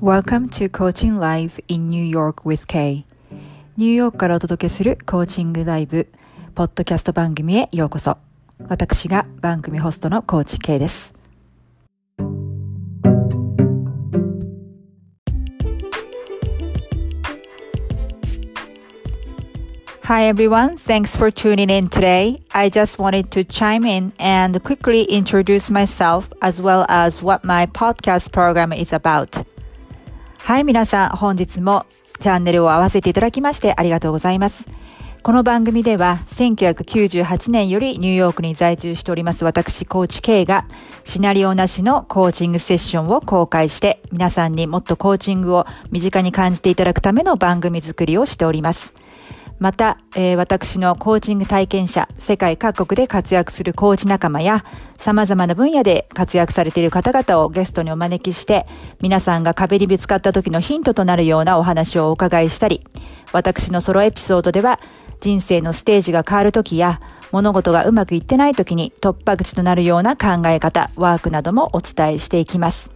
Welcome to Coaching Live in New York with Kay ニューヨークからお届けするコーチングライブポッドキャスト番組へようこそ私が番組ホストのコーチ K です Hi everyone, thanks for tuning in today. I just wanted to chime in and quickly introduce myself as well as what my podcast program is about. はい、皆さん、本日もチャンネルを合わせていただきましてありがとうございます。この番組では、1998年よりニューヨークに在住しております私、コーチ K が、シナリオなしのコーチングセッションを公開して、皆さんにもっとコーチングを身近に感じていただくための番組作りをしております。また、えー、私のコーチング体験者、世界各国で活躍するコーチ仲間や、様々な分野で活躍されている方々をゲストにお招きして、皆さんが壁にぶつかった時のヒントとなるようなお話をお伺いしたり、私のソロエピソードでは、人生のステージが変わる時や、物事がうまくいってない時に突破口となるような考え方、ワークなどもお伝えしていきます。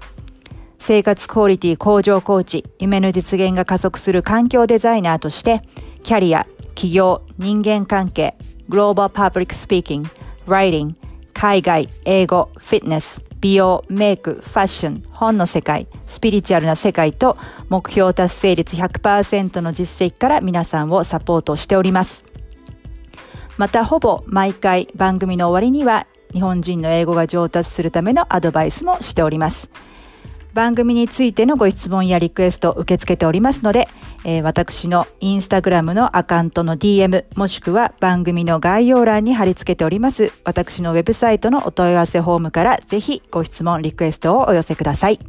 生活クオリティ向上コーチ、夢の実現が加速する環境デザイナーとして、キャリア、起業、人間関係、グローバルパブリックスピーキング、ライティング、海外、英語、フィットネス、美容、メイク、ファッション、本の世界、スピリチュアルな世界と目標達成率100%の実績から皆さんをサポートしております。またほぼ毎回番組の終わりには日本人の英語が上達するためのアドバイスもしております。番組についてのご質問やリクエストを受け付けておりますので、えー、私のインスタグラムのアカウントの DM もしくは番組の概要欄に貼り付けております私のウェブサイトのお問い合わせフォームからぜひご質問リクエストをお寄せください。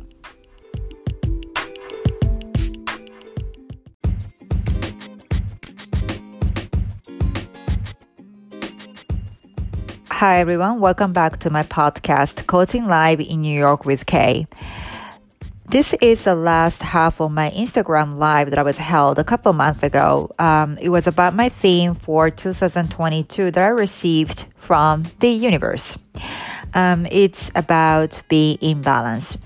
Hi everyone, welcome back to my podcast, Coaching Live in New York with Kay. This is the last half of my Instagram live that I was held a couple months ago. Um, it was about my theme for 2022 that I received from the universe. Um, it's about being in balance.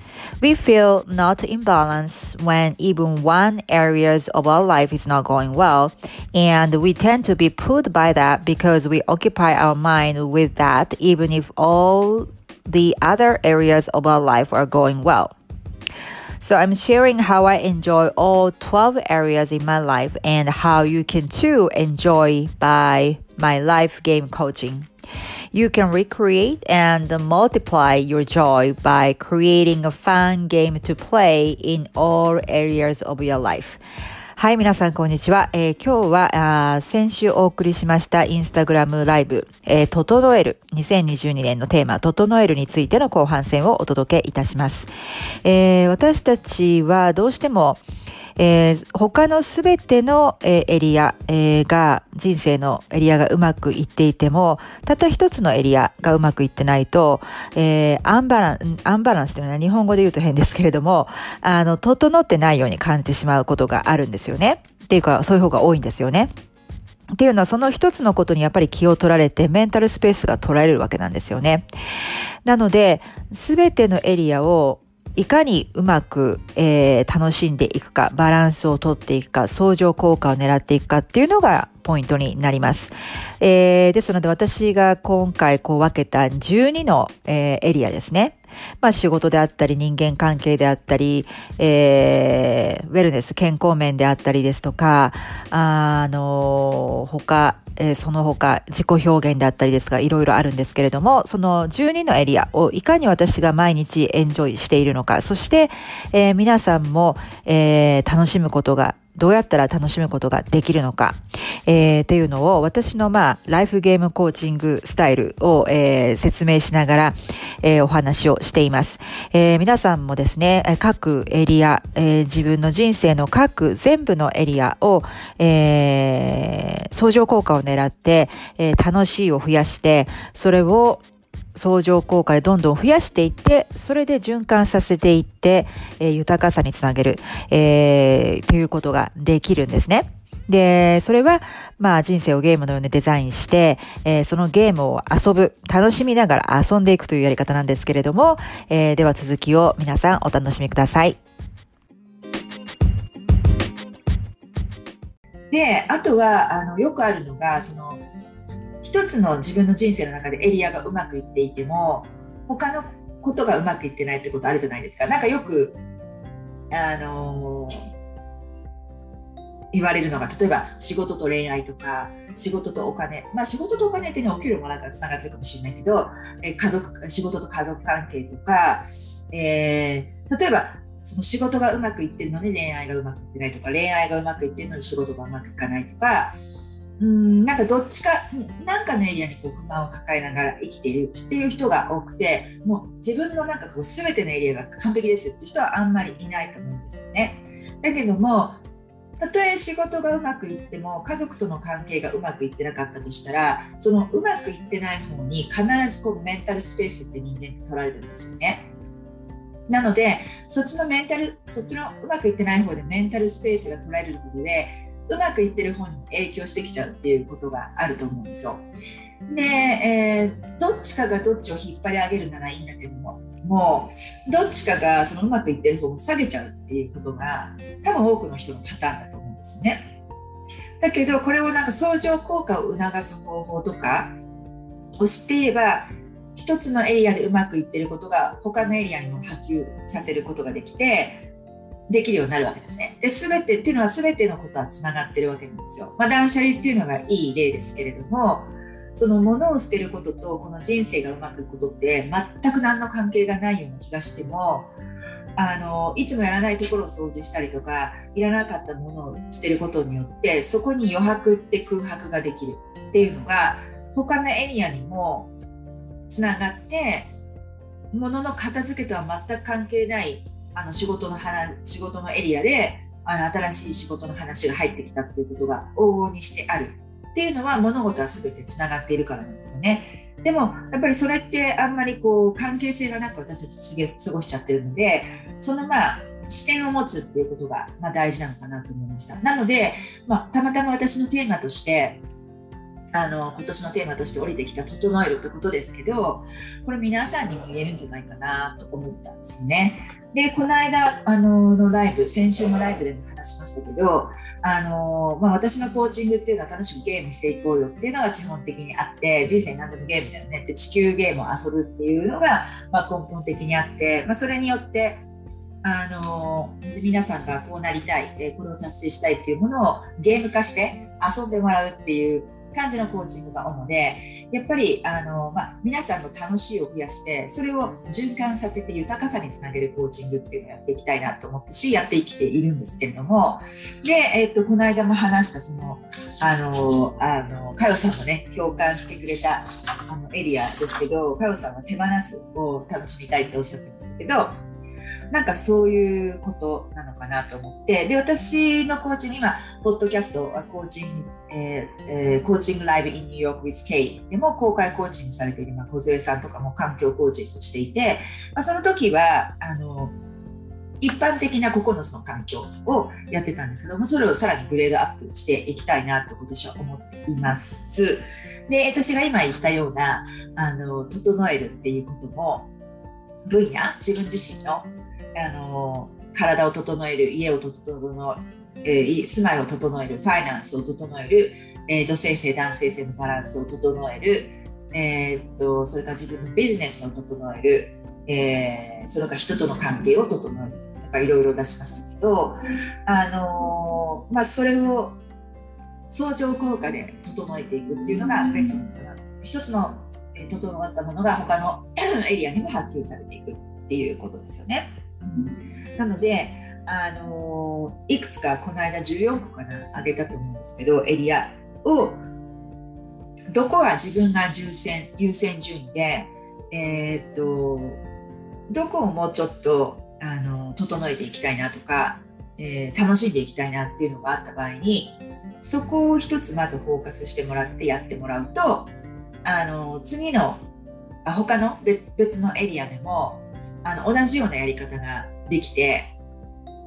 We feel not in balance when even one areas of our life is not going well, and we tend to be pulled by that because we occupy our mind with that, even if all the other areas of our life are going well. So I'm sharing how I enjoy all 12 areas in my life and how you can too enjoy by my life game coaching. You can recreate and multiply your joy by creating a fun game to play in all areas of your life. はい、皆さん、こんにちは。えー、今日はあ、先週お送りしましたインスタグラムライブ、えー、整える、2022年のテーマ、整えるについての後半戦をお届けいたします。えー、私たちはどうしても、えー、他のすべての、エリア、が、人生のエリアがうまくいっていても、たった一つのエリアがうまくいってないと、えー、アンバラン、アンバランスというのは日本語で言うと変ですけれども、あの、整ってないように感じてしまうことがあるんですよね。っていうか、そういう方が多いんですよね。っていうのはその一つのことにやっぱり気を取られてメンタルスペースが取られるわけなんですよね。なので、すべてのエリアをいかにうまく、えー、楽しんでいくか、バランスをとっていくか、相乗効果を狙っていくかっていうのがポイントになります。えー、ですので私が今回こう分けた12の、えー、エリアですね。まあ仕事であったり人間関係であったり、えー、ウェルネス、健康面であったりですとか、あの、他、えー、その他自己表現であったりですが、いろいろあるんですけれども、その12のエリアをいかに私が毎日エンジョイしているのか、そして、えー、皆さんも、えー、楽しむことがどうやったら楽しむことができるのか、えー、っていうのを私のまあ、ライフゲームコーチングスタイルを、えー、説明しながら、えー、お話をしています。えー、皆さんもですね、各エリア、えー、自分の人生の各全部のエリアを、えー、相乗効果を狙って、えー、楽しいを増やして、それを相乗効果でどんどん増やしていって、それで循環させていって、えー、豊かさにつなげる、えー、ということができるんですね。で、それは、まあ人生をゲームのようにデザインして、えー、そのゲームを遊ぶ、楽しみながら遊んでいくというやり方なんですけれども、えー、では続きを皆さんお楽しみください。で、あとは、あの、よくあるのが、その、一つの自分の人生の中でエリアがうまくいっていても他のことがうまくいってないってことあるじゃないですか。なんかよくあの言われるのが例えば仕事と恋愛とか仕事とお金まあ仕事とお金ってねお給料もらうからつながってるかもしれないけど、え家族仕事と家族関係とか、えー、例えばその仕事がうまくいってるのに恋愛がうまくいってないとか恋愛がうまくいってるのに仕事がうまくいかないとかうんなんかどっちかなんかのエリアにこう不満を抱えながら生きているっていう人が多くてもう自分のなんかこう全てのエリアが完璧ですっていう人はあんまりいないと思うんですよね。だけどもたとえ仕事がうまくいっても家族との関係がうまくいってなかったとしたらそのうまくいってない方に必ずこうメンタルスペースって人間って取られるんですよね。なのでそっちのメンタルそっちのうまくいってない方でメンタルスペースが取られることでうまくいってる方に影響してきちゃうっていうことがあると思うんですよ。で、えー、どっちかがどっちを引っ張り上げるならいいんだけどももうどっちかがそのうまくいってる方を下げちゃうっていうことが多分多くの人のパターンだと思うんですね。だけどこれをなんか相乗効果を促す方法とかを知っていれば一つのエリアでうまくいってることが他のエリアにも波及させることができてできるようになるわけですね。で全てっていうのは全てのことはつながってるわけなんですよ。まあ、断捨離っていうのがいい例ですけれどもその物を捨てることとこの人生がうまくいくことって全く何の関係がないような気がしてもあのいつもやらないところを掃除したりとかいらなかったものを捨てることによってそこに余白って空白ができるっていうのが他のエリアにもつながって物の片付けとは全く関係ないあの仕事の話仕事のエリアであの新しい仕事の話が入ってきたっていうことが往々にしてあるっていうのは物事は全てつながっているからなんですよね。でもやっぱりそれってあんまりこう関係性がなく私たち過ごしちゃってるのでそのまあ視点を持つっていうことが、まあ、大事なのかなと思いました。なので、まあ、たまたま私のテーマとしてあの今年のテーマとして降りてきた「整える」ってことですけどこれ皆さんにも言えるんじゃないかなと思ったんですね。でこの間あののライブ先週のライブでも話しましたけどあの、まあ、私のコーチングっていうのは楽しくゲームしていこうよっていうのが基本的にあって人生何でもゲームだよねって地球ゲームを遊ぶっていうのが、まあ、根本的にあって、まあ、それによってあの皆さんがこうなりたいこれを達成したいっていうものをゲーム化して遊んでもらうっていう感じのコーチングが主でやっぱりあの、まあ、皆さんの楽しいを増やしてそれを循環させて豊かさにつなげるコーチングっていうのをやっていきたいなと思ったしやってきているんですけれどもで、えっとこの間も話したそのあのあのかよさんもね共感してくれたあのエリアですけどかよさんは手放すを楽しみたいっておっしゃってましたけどなんかそういうことなのかなと思って、で、私のコーチング、今、ポッドキャスト、コーチング、えーえー、コーチングライブ in New York with K でも公開コーチングされている、まあ、小杉さんとかも環境コーチングしていて、まあ、その時は、あの、一般的な9つの環境をやってたんですけども、それをさらにグレードアップしていきたいなと今年は思っています。で、私が今言ったような、あの、整えるっていうことも、分野、自分自身のあの体を整える家を整えー、住まいを整えるファイナンスを整える、えー、女性性男性性のバランスを整える、えー、っとそれから自分のビジネスを整える、えー、それから人との関係を整える。とかいろいろ出しましたけど、あのまあ、それを相乗効果で整えていくっていうのがベストなのかな一つの整ったものが他の エリアにも発揮されていくっていうことですよね。なのであのいくつかこの間14個かな挙げたと思うんですけどエリアをどこは自分が優先優先順位で、えー、っとどこをもうちょっとあの整えていきたいなとか、えー、楽しんでいきたいなっていうのがあった場合にそこを一つまずフォーカスしてもらってやってもらうとあの次の他の別のエリアでもあの同じようなやり方ができて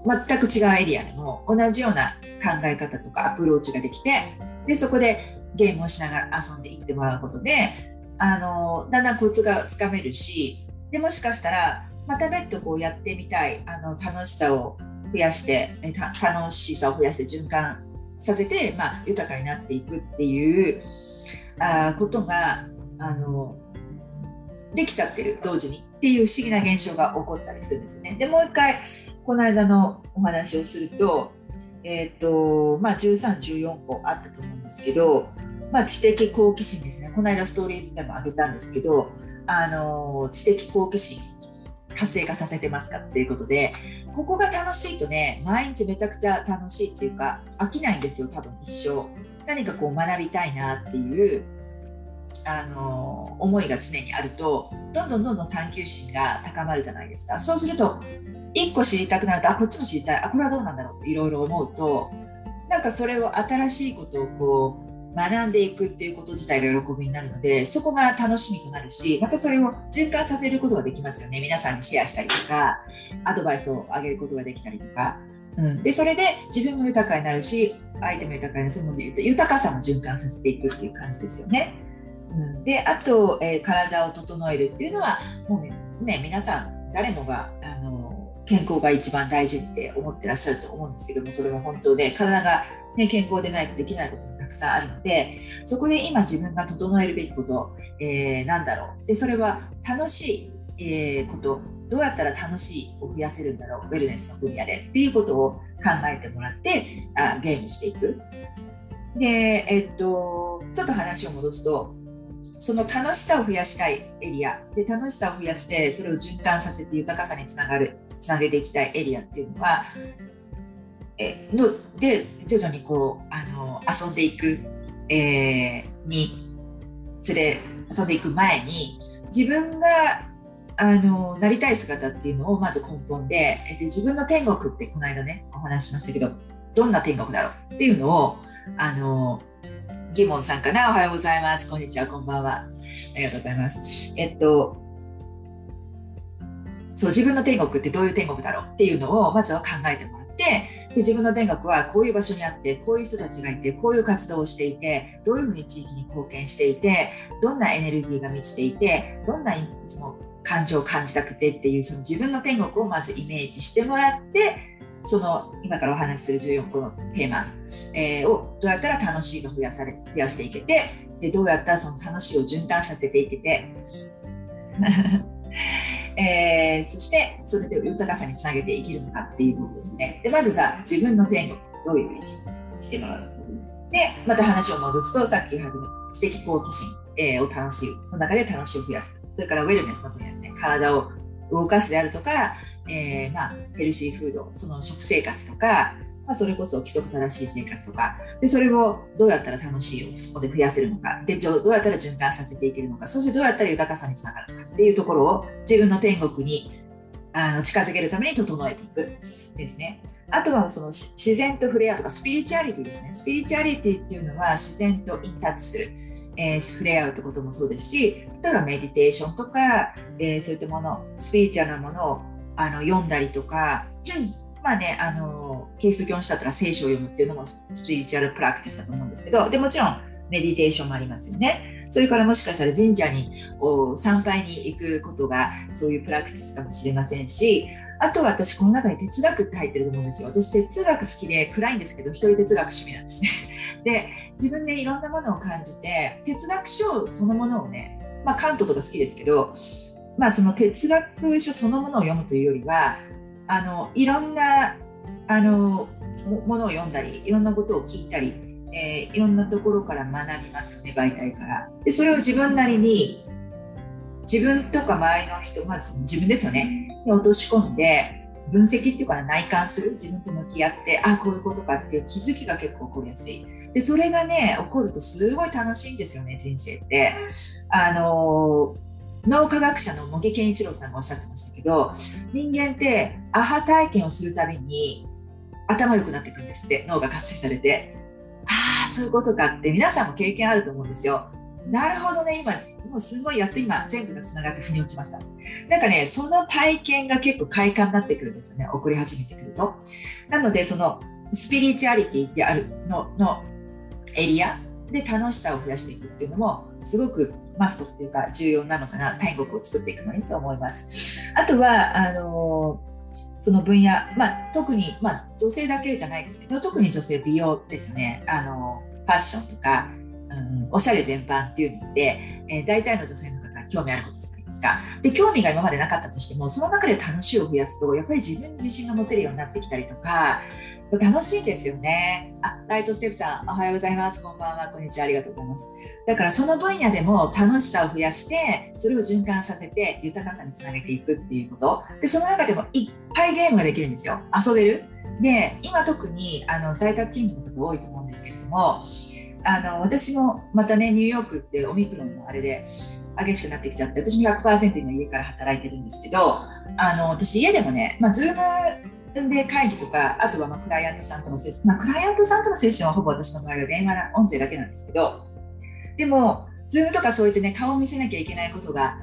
全く違うエリアでも同じような考え方とかアプローチができてでそこでゲームをしながら遊んでいってもらうことであのだんだんコツがつかめるしでもしかしたらまた別途こうやってみたいあの楽しさを増やして楽しさを増やして循環させて、まあ、豊かになっていくっていうあことがあのできちゃってる同時にっていう不思議な現象が起こったりするんですね。でもう一回この間のお話をすると,、えーとまあ、13、14個あったと思うんですけど、まあ、知的好奇心ですね。この間ストーリーズでも挙げたんですけどあの知的好奇心活性化させてますかっていうことでここが楽しいとね毎日めちゃくちゃ楽しいっていうか飽きないんですよ多分一生。何かこう学びたいなっていうあの思いが常にあるとどんどんどんどん探求心が高まるじゃないですか。そうすると1個知りたくなるとあこっちも知りたい。あこれはどうなんだろう？っていろいろ思うとなんかそれを新しいことをこう学んでいくっていうこと自体が喜びになるのでそこが楽しみとなるしまたそれを循環させることができますよね。皆さんにシェアしたりとかアドバイスをあげることができたりとか、うん、でそれで自分も豊かになるし相手も豊かになるその豊かさも循環させていくっていう感じですよね。うん、であと、えー、体を整えるっていうのはもうねね皆さん誰もがあの健康が一番大事って思ってらっしゃると思うんですけどもそれは本当で体が、ね、健康でないとできないこともたくさんあるのでそこで今自分が整えるべきこと、えー、なんだろう。でそれは楽しい、えー、こと。どうやったら楽しいを増やせるんだろうウェルネスの分野で。っていうことを考えてもらってあゲームしていく。で、えっと、ちょっと話を戻すとその楽しさを増やしたいエリア。で楽しさを増やしてそれを循環させて豊かさにつながる。つなげていきたいエリアっていうのはえので徐々にこうあの遊んでいく、えー、に連れ遊んでいく前に自分があのなりたい姿っていうのをまず根本でで自分の天国ってこの間ねお話ししましたけどどんな天国だろうっていうのをあのギモンさんかな？おはようございます。こんにちは、こんばんは。ありがとうございます。えっと、そう、自分の天国ってどういう天国だろうっていうのをまずは考えてもらって、で自分の天国はこういう場所にあって、こういう人たちがいて、こういう活動をしていて、どういうふうに地域に貢献していて、どんなエネルギーが満ちていて、どんないつも感情を感じたくてっていう、その自分の天国をまずイメージしてもらって、その今からお話しする14個のテーマ、えー、をどうやったら楽しいが増やされ増やしていけてでどうやったらその楽しいを循環させていけて、えー、そしてそれで豊かさにつなげていけるのかっていうことですね。でまずさ自分の天国どういうふうにしてもらうでまた話を戻すとさっきの知的好奇心、えー、を楽しむの中で楽しいを増やす。それからウェルネスの分野ですね。体を動かすであるとかえー、まあ、ヘルシーフードその食生活とか、まあ、それこそ規則正しい生活とかでそれをどうやったら楽しいをそこで増やせるのかでどうやったら循環させていけるのかそしてどうやったら豊かさにつながるのかっていうところを自分の天国にあの近づけるために整えていくですね。あとはその自然と触れ合うとかスピリチュアリティですね。スピリチュアリティっていうのは自然とインタッチする。えー、触れ合うってこともそうですし例えばメディテーションとか、えー、そういったものスピリチュアルなものをあの読んだりとか、まあね、あのキリス教の人だったら聖書を読むっていうのもスピリチュアルプラクティスだと思うんですけどでもちろんメディテーションもありますよね。それからもしかしたら神社に参拝に行くことがそういうプラクティスかもしれませんしあとは私この中に哲学って入ってると思うんですよ。私哲学好きで暗いんですけど一人哲学趣味なんですね。で自分でいろんなものを感じて哲学書そのものをねまあカントとか好きですけどまあ、その哲学書そのものを読むというよりはあのいろんなあのものを読んだりいろんなことを聞いたり、えー、いろんなところから学びますよね媒体から。でそれを自分なりに自分とか周りの人まず自分ですよね。に落とし込んで分析っていうか内観する。自分と向き合ってあこういうことかっていう気づきが結構起こりやすい。でそれがね起こるとすごい楽しいんですよね人生って。あのー脳科学者の茂木健一郎さんがおっしゃってましたけど人間ってアハ体験をするたびに頭良くなっていくんですって脳が活性されて。ああそういうことかって皆さんも経験あると思うんですよ。なるほどね今もうすごいやっと今全部がつながって腑に落ちました。なんかねその体験が結構快感になってくるんですよね送り始めてくると。なのでそのスピリチュアリティであるののエリアで楽しさを増やしていくっていうのもすごくマストっていうか重要なのかな天国を作っていくのにと思います。あとはあのその分野、まあ、特に、まあ、女性だけじゃないですけど特に女性美容ですねあのファッションとか、うん、おしゃれ全般っていうので、えー、大体の女性の方興味あることじゃないですかで興味が今までなかったとしてもその中で楽しいを増やすとやっぱり自分に自信が持てるようになってきたりとか楽しいですよね。あ、ライトステップさん、おはようございます。こんばんは。こんにちは。ありがとうございます。だからその分野でも楽しさを増やして、それを循環させて豊かさにつなげていくっていうこと。で、その中でもいっぱいゲームができるんですよ。遊べる。で、今特にあの在宅勤務の方多いと思うんですけれども、あの私もまたね、ニューヨークってオミクロンのあれで激しくなってきちゃって、私も100%今家から働いてるんですけど、あの私家でもね、まあ、 Zoom で会議とか、あとはまクライアントさんとのセッション、まあ、クライアントさんとのセッションはほぼ私の場合は電話の音声だけなんですけど、でも、 Zoom とかそういってね、顔を見せなきゃいけないことが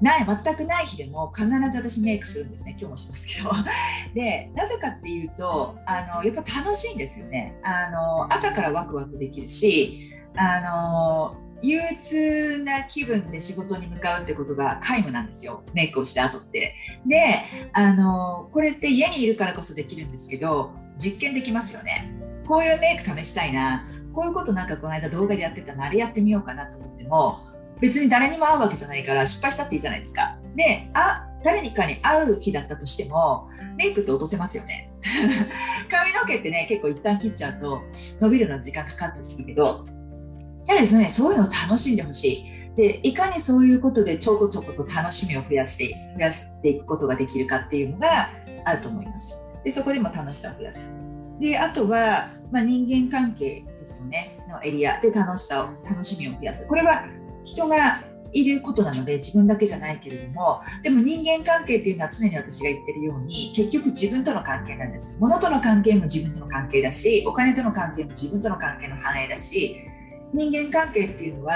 ない、全くない日でも必ず私メイクするんですね、今日もしますけど。で、なぜかっていうと、あのやっぱ楽しいんですよね。あの朝からワクワクできるし、あの憂鬱な気分で仕事に向かうってことが皆無なんですよ。メイクをした後って。であのこれって家にいるからこそできるんですけど実験できますよね。こういうメイク試したいな。こういうことなんかこの間動画でやってたらあれやってみようかなと思っても別に誰にも会うわけじゃないから失敗したっていいじゃないですか。であ誰にかに会う日だったとしてもメイクって落とせますよね。髪の毛ってね結構一旦切っちゃうと伸びるのに時間かかってするけどやはりですね、そういうのを楽しんでほしい。で、いかにそういうことでちょこちょこと楽しみを増やして増やしていくことができるかっていうのがあると思います。で、そこでも楽しさを増やす。で、あとは、まあ、人間関係ですよね、のエリアで楽しさを、楽しみを増やす。これは人がいることなので自分だけじゃないけれどもでも人間関係っていうのは常に私が言ってるように結局自分との関係なんです物との関係も自分との関係だしお金との関係も自分との関係の反映だし人間関係っていうのは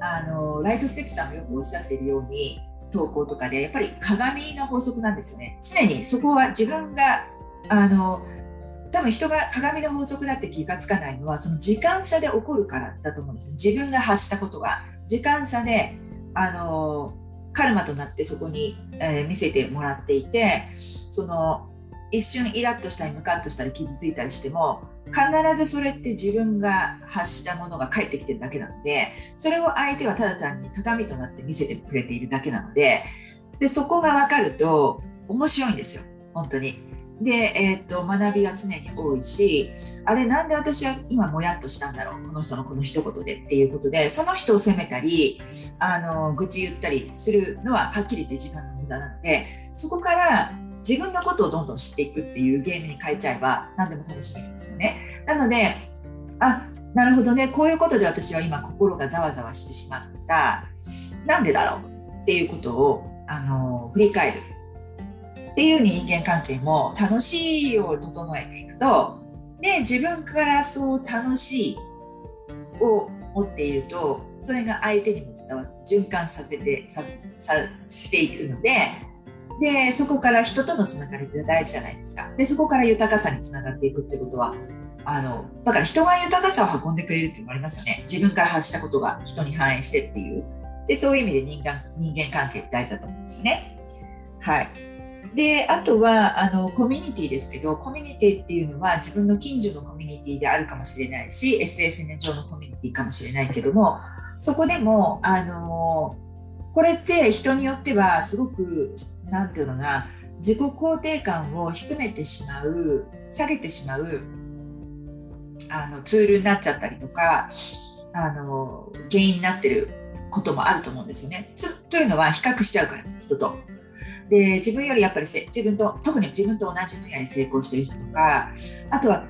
あのライトステップさんもよくおっしゃっているように投稿とかでやっぱり鏡の法則なんですよね。常にそこは自分があの多分人が鏡の法則だって気がつかないのはその時間差で起こるからだと思うんですよ自分が発したことが。時間差であのカルマとなってそこに、えー、見せてもらっていてその一瞬イラッとしたりムカッとしたり傷ついたりしても必ずそれって自分が発したものが返ってきてるだけなのでそれを相手はただ単に鏡となって見せてくれているだけなのででそこが分かると面白いんですよ本当に。で、えーと、学びが常に多いしあれなんで私は今もやっとしたんだろうこの人のこの一言でっていうことでその人を責めたりあの愚痴言ったりするのははっきり言って時間の無駄なのでそこから自分のことをどんどん知っていくっていうゲームに変えちゃえば何でも楽しめるんですよね。なのであなるほどねこういうことで私は今心がざわざわしてしまったなんでだろうっていうことをあの振り返るっていう人間関係も楽しいを整えていくとで自分からそう楽しいを持っているとそれが相手にも伝わって循環させてささしていくのででそこから人とのつながりって大事じゃないですか。でそこから豊かさにつながっていくってことはあのだから人が豊かさを運んでくれるっていうのもありますよね。自分から発したことが人に反映してっていう。でそういう意味で人間人間関係って大事だと思うんですよね。はい。であとはあのコミュニティですけどコミュニティっていうのは自分の近所のコミュニティであるかもしれないし SNS 上のコミュニティかもしれないけどもそこでもあのこれって人によってはすごく何て言うのな自己肯定感を低めてしまう下げてしまうあのツールになっちゃったりとかあの原因になってることもあると思うんですよね。というのは比較しちゃうから人と。で自分よりやっぱり自分と特に自分と同じ分野に成功してる人とかあとは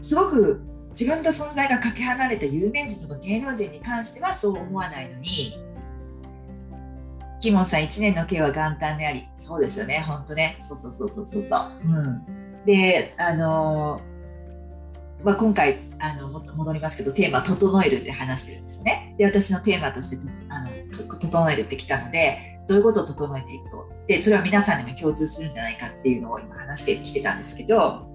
すごく自分と存在がかけ離れた有名人とか芸能人に関してはそう思わないのにキモンさん、1年の計は元旦であり、そうですよね、本当ね、そうそうそうそうそうそう。うん、で、あのまあ、今回あの戻りますけど、テーマ、整えるって話してるんですよね。で、私のテーマとしてあの整えるってきたので、どういうことを整えていくと。で、それは皆さんにも共通するんじゃないかっていうのを今話してきてたんですけど、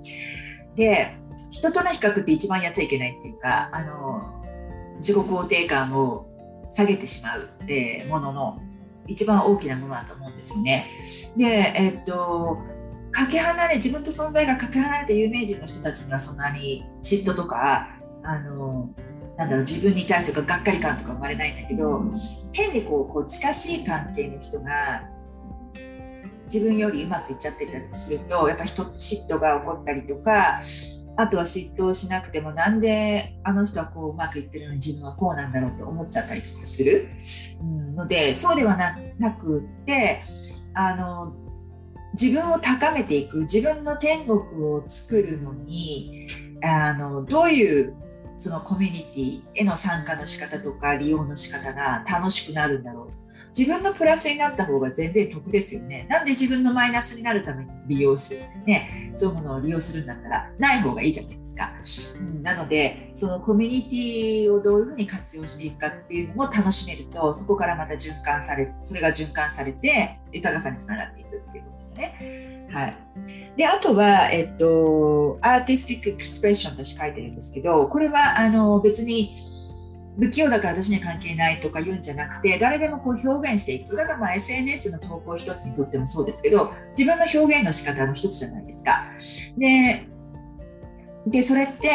で、人との比較って一番やっちゃいけないっていうか、あの自己肯定感を下げてしまう、えー、ものの一番大きなものだと思うんですよね。で、えっと、かけ離れ自分と存在がかけ離れた有名人の人たちにはそんなに嫉妬とかあのなんだろう自分に対してがっかり感とか生まれないんだけど変にこうこう近しい関係の人が自分よりうまくいっちゃってたりするとやっぱ人嫉妬が起こったりとかあとは嫉妬しなくてもなんであの人はこううまくいってるのに自分はこうなんだろうって思っちゃったりとかする、うん、のでそうではなくってあの自分を高めていく自分の天国を作るのにあのどういうそのコミュニティへの参加の仕方とか利用の仕方が楽しくなるんだろう。自分のプラスになった方が全然得ですよね。なんで自分のマイナスになるために利用する、ね、そういうものを利用するんだったらない方がいいじゃないですか。うん、なので、そのコミュニティをどういうふうに活用していくかっていうのも楽しめると、そこからまた循環され、それが循環されて豊かさにつながっていくっていうことですね。はい。で、あとは、えっと、アーティスティックエクスプレッションとして書いてるんですけど、これはあの別に不器用だから私には関係ないとか言うんじゃなくて誰でもこう表現していくだからまあ SNS の投稿一つにとってもそうですけど自分の表現の仕方の一つじゃないですか。ででそれって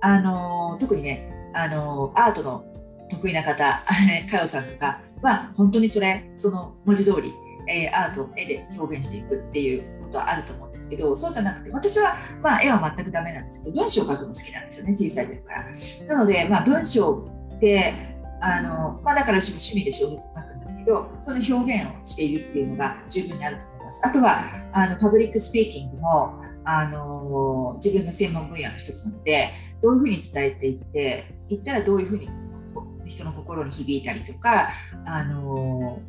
あの特にねあのアートの得意な方 かよさんとかは本当にそれその文字通り、えー、アート絵で表現していくっていうことはあると思うんですけどそうじゃなくて私は、まあ、絵は全くダメなんですけど文章を書くの好きなんですよね小さい時から。なので、まあ、文章であの、まあ、だから趣味で小説を書くんですけどその表現をしているっていうのが十分にあると思います。あとはあのパブリックスピーキングもあの自分の専門分野の一つなのでどういうふうに伝えていっていったらどういうふうに人の心に響いたりとかあの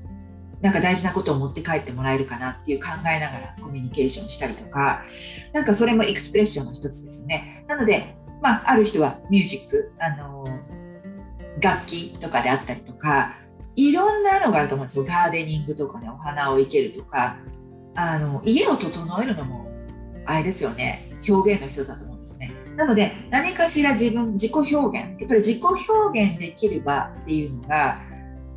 なんか大事なことを持って帰ってもらえるかなっていう考えながらコミュニケーションしたりとかなんかそれもエクスプレッションの一つですよね。なのでまあ、ある人はミュージック、あの楽器とかであったりとかいろんなのがあると思うんですよ。ガーデニングとかねお花を生けるとか。あの家を整えるのもあれですよね。表現の一つだと思うんですね。なので何かしら自分自己表現。やっぱり自己表現できる場っていうのが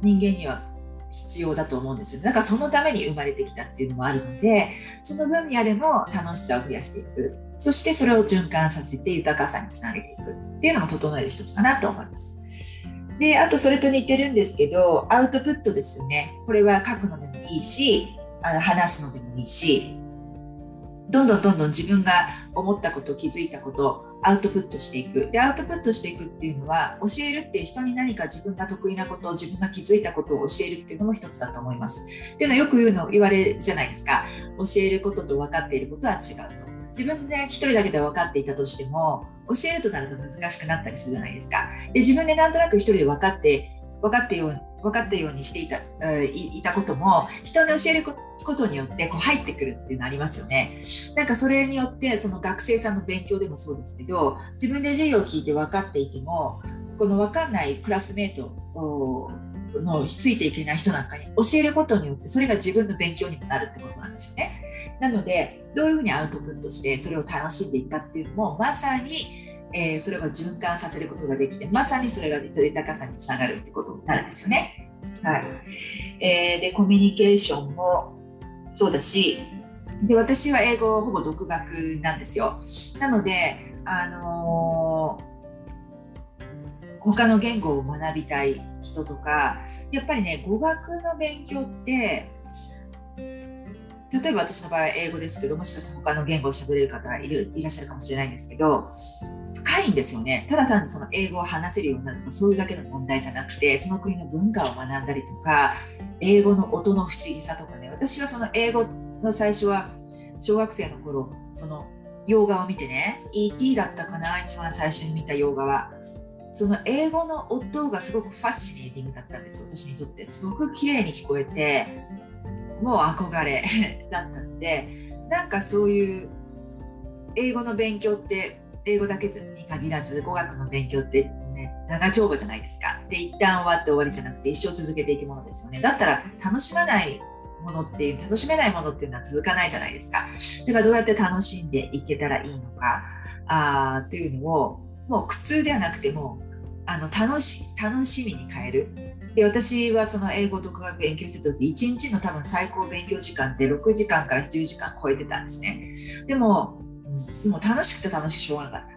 人間には必要だと思うんですよだからそのために生まれてきたっていうのもあるのでその分野でも楽しさを増やしていく。そしてそれを循環させて豊かさにつなげていくっていうのも整える一つかなと思います。で、あとそれと似てるんですけど、アウトプットですよね。これは書くのでもいいし、あの話すのでもいいし、どんどんどんどん自分が思ったこと、気づいたこと、アウトプットしていく。で、アウトプットしていくっていうのは、教えるっていう人に何か自分が得意なこと、自分が気づいたことを教えるっていうのも一つだと思います。っていうのはよく言うの、言われるじゃないですか。教えることと分かっていることは違うと。自分で一人だけで分かっていたとしても教えるとなると難しくなったりするじゃないですか。で自分でなんとなく一人で分かって分かってよう分かったようにしていたいたことも人に教えることによってこう入ってくるっていうのありますよね。なんかそれによってその学生さんの勉強でもそうですけど自分で授業を聞いて分かっていてもこの分かんないクラスメートのついていけない人なんかに教えることによってそれが自分の勉強にもなるってことなんですよね。なのでどういうふうにアウトプットしてそれを楽しんでいくかっていうのもまさにえー、それを循環させることができてまさにそれが豊かさにつながるってことになるんですよね。はいえー、でコミュニケーションもそうだしで私は英語ほぼ独学なんですよ。なので、あのー、他の言語を学びたい人とかやっぱりね語学の勉強って例えば私の場合英語ですけどもしかしたら他の言語を喋れる方がいるいらっしゃるかもしれないんですけど深いんですよね。ただ単にその英語を話せるようになるとかそういうだけの問題じゃなくてその国の文化を学んだりとか英語の音の不思議さとかね。私はその英語の最初は小学生の頃その洋画を見てね ET だったかな一番最初に見た洋画は。その英語の音がすごくファッシネーティングだったんです私にとって。すごく綺麗に聞こえてもう憧れ だったんでなんかそういう英語の勉強って英語だけに限らず語学の勉強ってね長丁場じゃないですか。で一旦終わって終わりじゃなくて一生続けていくものですよね。だったら楽しまないものっていう楽しめないものっていうのは続かないじゃないですか。だからどうやって楽しんでいけたらいいのかあっていうのをもう苦痛ではなくてもあの楽し楽しみに変える。で私はその英語とか勉強してた時1日の多分最高勉強時間って6時間から10時間超えてたんですね。でももう楽しくて楽しくしょうがなかった。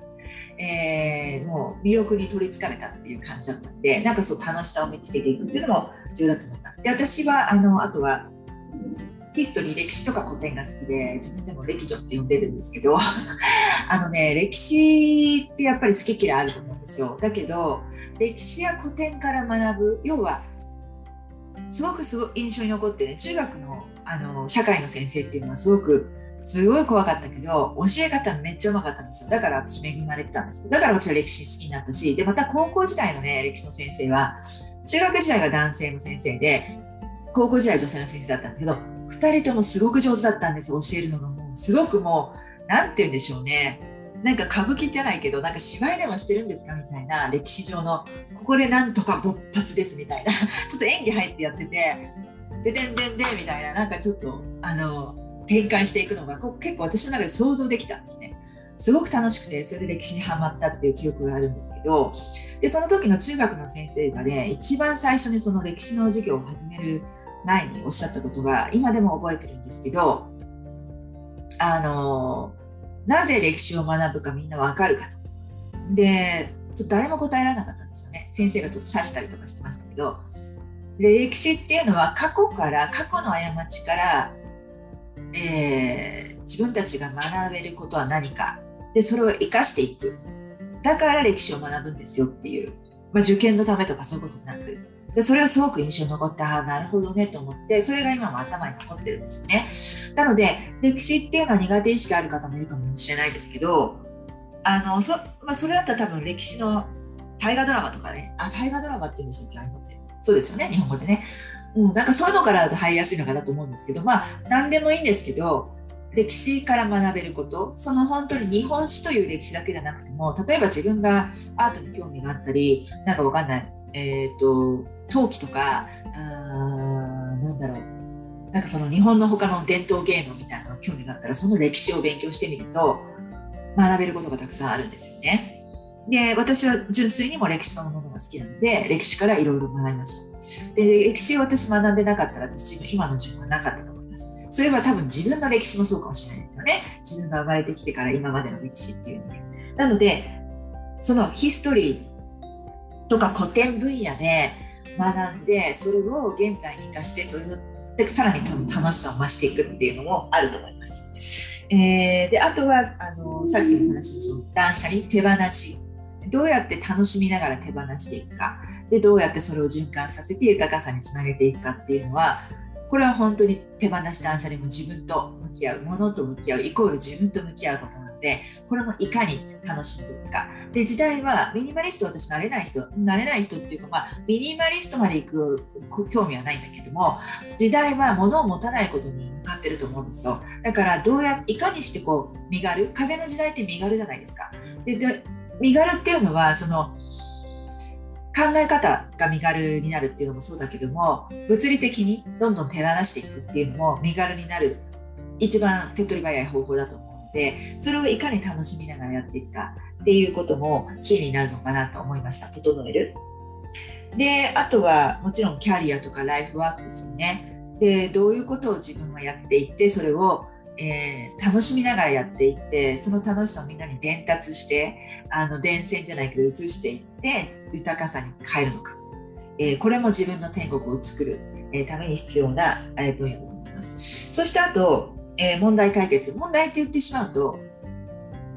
えー、もう魅力に取りつかれたっていう感じだったんでなんかそう楽しさを見つけていくっていうのも重要だと思います。で私はあのあとはヒストリー歴史とか古典が好きで自分でも歴女って呼んでるんですけどあのね歴史ってやっぱり好き嫌いあると思うですよ。だけど歴史や古典から学ぶ。要はすごくすご印象に残ってね中学のあの社会の先生っていうのはすごくすごい怖かったけど教え方めっちゃうまかったんですよ。だから私恵まれてたんです。だから私は歴史好きになったしでまた高校時代のね歴史の先生は中学時代が男性の先生で高校時代は女性の先生だったんだけど2人ともすごく上手だったんです教えるのがもうすごくもう何て言うんでしょうね。なんか歌舞伎じゃないけどなんか芝居でもしてるんですかみたいな歴史上のここでなんとか勃発ですみたいな ちょっと演技入ってやっててででんでんでみたいななんかちょっとあの展開していくのが結構私の中で想像できたんですね。すごく楽しくてそれで歴史にはまったっていう記憶があるんですけどでその時の中学の先生がね一番最初にその歴史の授業を始める前におっしゃったことが今でも覚えてるんですけどあのなぜ歴史を学ぶかみんなわかるかと。でちょっと誰も答えられなかったんですよね。先生がちょっと指したりとかしてましたけど。歴史っていうのは過去から過去の過ちから、えー、自分たちが学べることは何か。でそれを生かしていく。だから歴史を学ぶんですよっていう、まあ、受験のためとかそういうことじゃなく。でそれはすごく印象に残ってああなるほどねと思ってそれが今も頭に残ってるんですよね。なので歴史っていうのは苦手意識ある方もいるかもしれないですけどあのそ,、まあ、それだったら多分歴史の大河ドラマとかねあ大河ドラマっていうんでしたっけああいうのって。そうですよね日本語でね、うん、なんかそういうのから入りやすいのかなと思うんですけどまあ何でもいいんですけど歴史から学べることその本当に日本史という歴史だけじゃなくても例えば自分がアートに興味があったりなんかわかんないえっ、ー、と陶器とかなんだろうなんかその日本の他の伝統芸能みたいなの興味があったらその歴史を勉強してみると学べることがたくさんあるんですよね。で私は純粋にも歴史そのものが好きなので歴史からいろいろ学びました。で歴史を私学んでなかったら私今の自分はなかったと思います。それは多分自分の歴史もそうかもしれないですよね。自分が生まれてきてから今までの歴史っていうので。なのでそのヒストリーとか古典分野で学んでそれを現在に生かしてそれでさらに多分楽しさを増していくっていうのもあると思います。えー、であとはあのさっきの話でその断捨離手放しどうやって楽しみながら手放していくかでどうやってそれを循環させて豊かさにつなげていくかっていうのはこれは本当に手放し断捨離も自分と向き合うものと向き合うイコール自分と向き合うことなのでこれもいかに楽しんでいくか。で時代はミニマリスト私なれない人なれない人っていうか、まあ、ミニマリストまで行く興味はないんだけども時代は物を持たないことに向かってると思うんですよ。だからどうやいかにしてこう身軽風の時代って身軽じゃないですか。でで身軽っていうのはその考え方が身軽になるっていうのもそうだけども物理的にどんどん手放していくっていうのも身軽になる一番手っ取り早い方法だと思うのでそれをいかに楽しみながらやっていくかっていうこともキーになるのかなと思いました。整える。であとはもちろんキャリアとかライフワークですよね。でどういうことを自分はやっていってそれを、えー、楽しみながらやっていってその楽しさをみんなに伝達してあの伝染じゃないけど移していって豊かさに変えるのか、えー、これも自分の天国を作る、えー、ために必要な分野だと思います。そしてあと、え問題解決。問題って言ってしまうと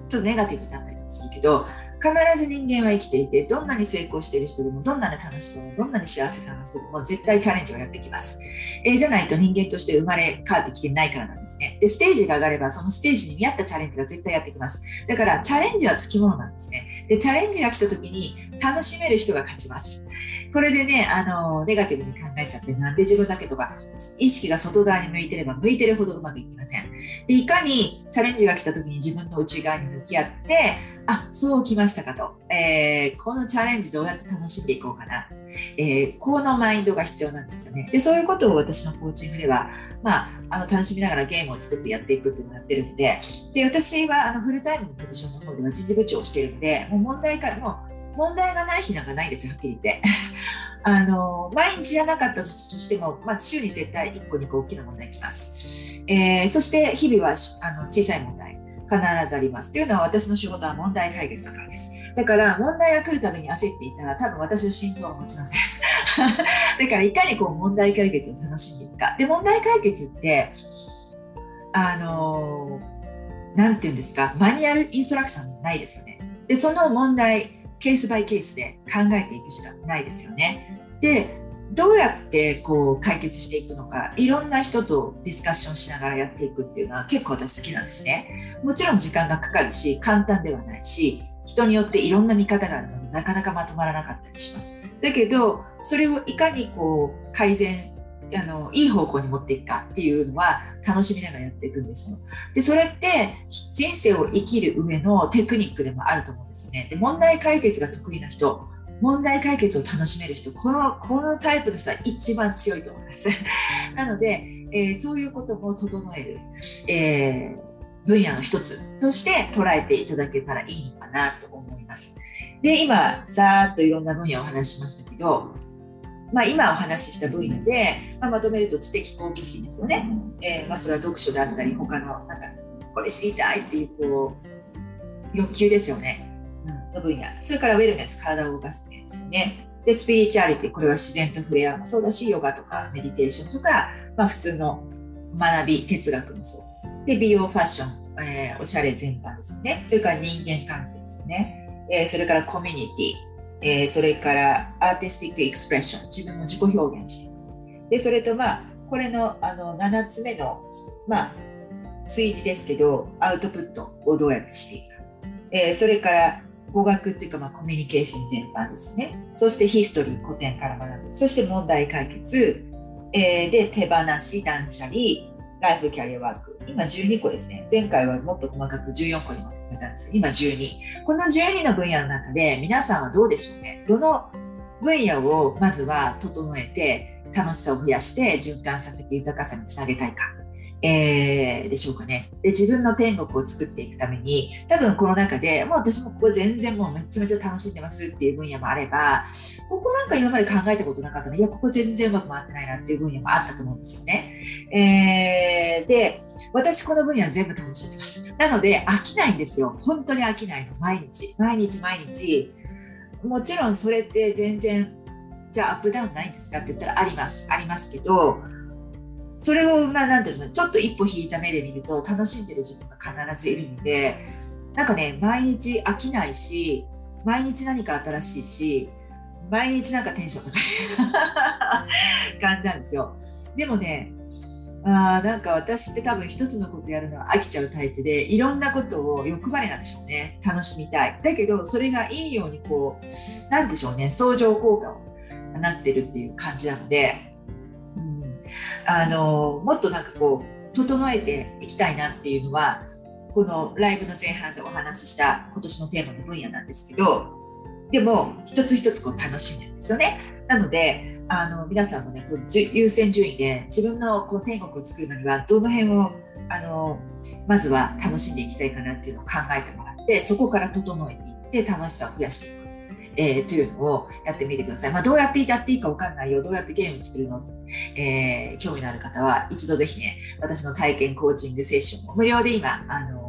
ちょっとネガティブになったりするけど必ず人間は生きていてどんなに成功している人でもどんなに楽しそうなどんなに幸せさの人でも絶対チャレンジはやってきます、えー、じゃないと人間として生まれ変わってきてないからなんですね。でステージが上がればそのステージに見合ったチャレンジが絶対やってきます。だからチャレンジはつきものなんですね。でチャレンジが来た時に楽しめる人が勝ちます。これでね、あの、ネガティブに考えちゃって、なんで自分だけとか、意識が外側に向いてれば向いてるほどうまくいきません。で、いかにチャレンジが来た時に自分の内側に向き合って、あ、そう来ました。ましたかと。えー、このチャレンジどうやって楽しんでいこうかな。えー、このマインドが必要なんですよね。で、そういうことを私のコーチングでは、まあ、あの楽しみながらゲームを作ってやっていくっていうのをやってるので、で、私はあのフルタイムのポジションの方では人事部長をしてるので、もう問題からも問題がない日なんかないんですよ、はっきり言って。あの、毎日じゃなかったとしても、まあ、週に絶対1個2個大きな問題きます。えー、そして日々はあの小さい問題。必ずあります。というのは私の仕事は問題解決だからです。だから問題が来るために焦っていたら多分私の心臓は持ちません。だからいかにこう問題解決を楽しんでいくか。で、問題解決って、あのー、て言うんですか、マニュアルインストラクションないですよね。で、その問題、ケースバイケースで考えていくしかないですよね。で、どうやってこう解決していくのか、いろんな人とディスカッションしながらやっていくっていうのは結構私好きなんですね。もちろん時間がかかるし、簡単ではないし、人によっていろんな見方があるので、なかなかまとまらなかったりします。だけど、それをいかにこう改善あのいい方向に持っていくかっていうのは楽しみながらやっていくんですよ。でそれって人生を生きる上のテクニックでもあると思うんですよね。で問題解決が得意な人問題解決を楽しめる人このこのタイプの人は一番強いと思います。なので、えー、そういうことも整える、えー、分野の一つとして捉えていただけたらいいのかなと思います。で今ざーっといろんな分野をお話ししましたけどまあ、今お話しした分野で、まあ、まとめると知的好奇心ですよね、えーまあ、それは読書であったり他のなんかこれ知りたいっていうこう欲求ですよね、うん、の分野。それからウェルネス体を動かす面ですね。でスピリチュアリティこれは自然と触れ合う。もそうだしヨガとかメディテーションとか、まあ、普通の学び哲学もそう。で美容ファッション、えー、おしゃれ全般ですね。それから人間関係ですね、えー、それからコミュニティ。えー、それからアーティスティックエクスプレッション。自分の自己表現していく。でそれとまあこれのあの7つ目のまあ追事ですけどアウトプットをどうやってしていくか、えー、それから語学っていうか、まあ、コミュニケーション全般ですよね。そしてヒストリー古典から学ぶ。そして問題解決、えー、で手放し断捨離。ライフキャリアワーク。今12個ですね。前回はもっと細かく14個にまとめたんです今12。この12の分野の中で皆さんはどうでしょうね。どの分野をまずは整えて楽しさを増やして循環させて豊かさにつなげたいか。えー、でしょうかねで。自分の天国を作っていくために、多分この中で、もう私もここ全然もうめちゃめちゃ楽しんでますっていう分野もあれば、ここなんか今まで考えたことなかったのいや、ここ全然うまく回ってないなっていう分野もあったと思うんですよね。えー、で、私この分野全部楽しんでます。なので飽きないんですよ。本当に飽きないの。毎日。毎日毎日。もちろんそれって全然、じゃあアップダウンないんですかって言ったらあります。ありますけど、それを、まあ、なんていうの、ちょっと一歩引いた目で見ると、楽しんでる自分が必ずいるので、なんかね、毎日飽きないし、毎日何か新しいし、毎日なんかテンション高い 感じなんですよ。でもね、あなんか私って多分一つのことやるのは飽きちゃうタイプでいろんなことを欲張りなんでしょうね楽しみたいだけどそれがいいようにこうなんでしょうね相乗効果をなってるっていう感じなのであのもっとなんかこう整えていきたいなっていうのはこのライブの前半でお話しした今年のテーマの分野なんですけどでも一つ一つこう楽しんでるんですよね。なのであの皆さんもねこう優先順位で自分のこう天国を作るのにはどの辺をあのまずは楽しんでいきたいかなっていうのを考えてもらってそこから整えていって楽しさを増やしていく。えー、というのをやってみてください。まあ、どうやってやっていいか分かんないよ、どうやってゲーム作るの、えー、興味のある方は一度ぜひね、私の体験コーチングセッションを無料で今、あの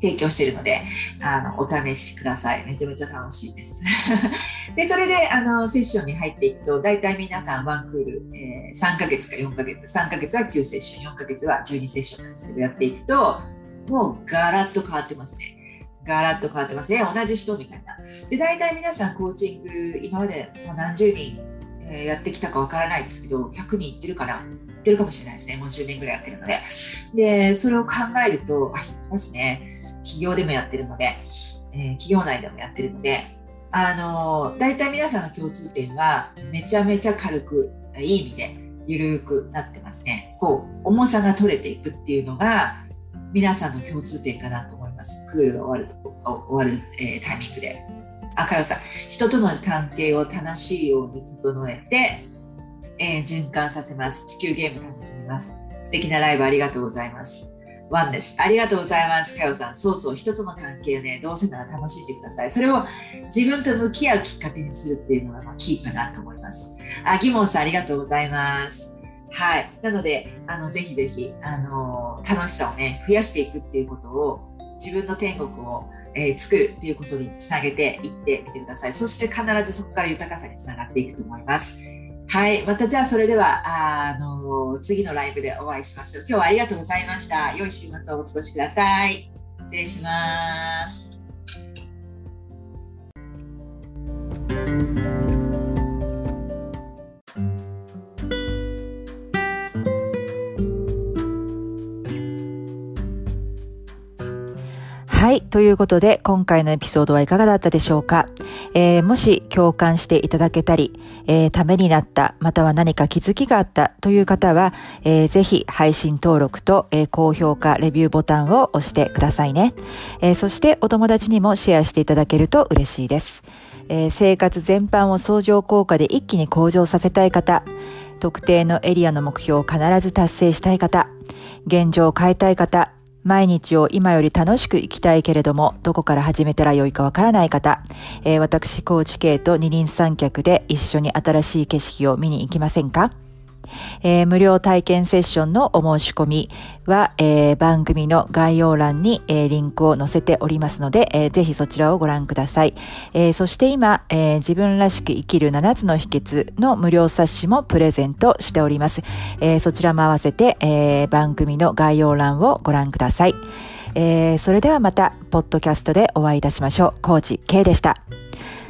提供しているのであのお試しください。めちゃめちゃ楽しいです。でそれであのセッションに入っていくと大体皆さんワンクール、えー、3ヶ月か4ヶ月3ヶ月は9セッション4ヶ月は12セッションなんですけどやっていくともうガラッと変わってますね。ガラッと変わってますね。同じ人みたいな。で、大体皆さんコーチング、今までもう何十人、やってきたかわからないですけど、100人いってるかな。いってるかもしれないですね。もう10年ぐらいやってるので。で、それを考えると、あ、いますね。企業でもやってるので、え、企業内でもやってるので、あの、大体皆さんの共通点は、めちゃめちゃ軽く、いい意味で、ゆるくなってますね。こう、重さが取れていくっていうのが、皆さんの共通点かなと思います。クールが終わる終わる、えー、タイミングで。あ、かよさん。人との関係を楽しいように整えて、えー、循環させます。地球ゲーム楽しみます。素敵なライブありがとうございます。ワンです。ありがとうございます。かよさん。そうそう、人との関係ね、どうせなら楽しんでください。それを自分と向き合うきっかけにするっていうのが、まあ、キーかなと思います。あ、ギモンさん、ありがとうございます。はい。なので、あの、ぜひぜひ、あのー、楽しさをね、増やしていくっていうことを、自分の天国を、えー、作るっていうことにつなげていってみてください。そして必ずそこから豊かさにつながっていくと思います。はい。またじゃあそれでは、あの、次のライブでお会いしましょう。今日はありがとうございました。良い週末をお過ごしください。失礼します。い。ということで、今回のエピソードはいかがだったでしょうか、えー、もし共感していただけたり、えー、ためになった、または何か気づきがあったという方は、えー、ぜひ配信登録と、えー、高評価、レビューボタンを押してくださいね、えー。そしてお友達にもシェアしていただけると嬉しいです。えー、生活全般を相乗効果で一気に向上させたい方、特定のエリアの目標を必ず達成したい方、現状を変えたい方、毎日を今より楽しく生きたいけれども、どこから始めたらよいかわからない方、えー、私、コーチ系と二輪三脚で一緒に新しい景色を見に行きませんか？えー、無料体験セッションのお申し込みは、えー、番組の概要欄に、えー、リンクを載せておりますので、えぜひそちらをご覧ください。えそして今、え自分らしく生きる7つの秘訣の無料冊子もプレゼントしております。えそちらも合わせて、え番組の概要欄をご覧ください。えそれではまた、ポッドキャストでお会いいたしましょう。コーチ K でした。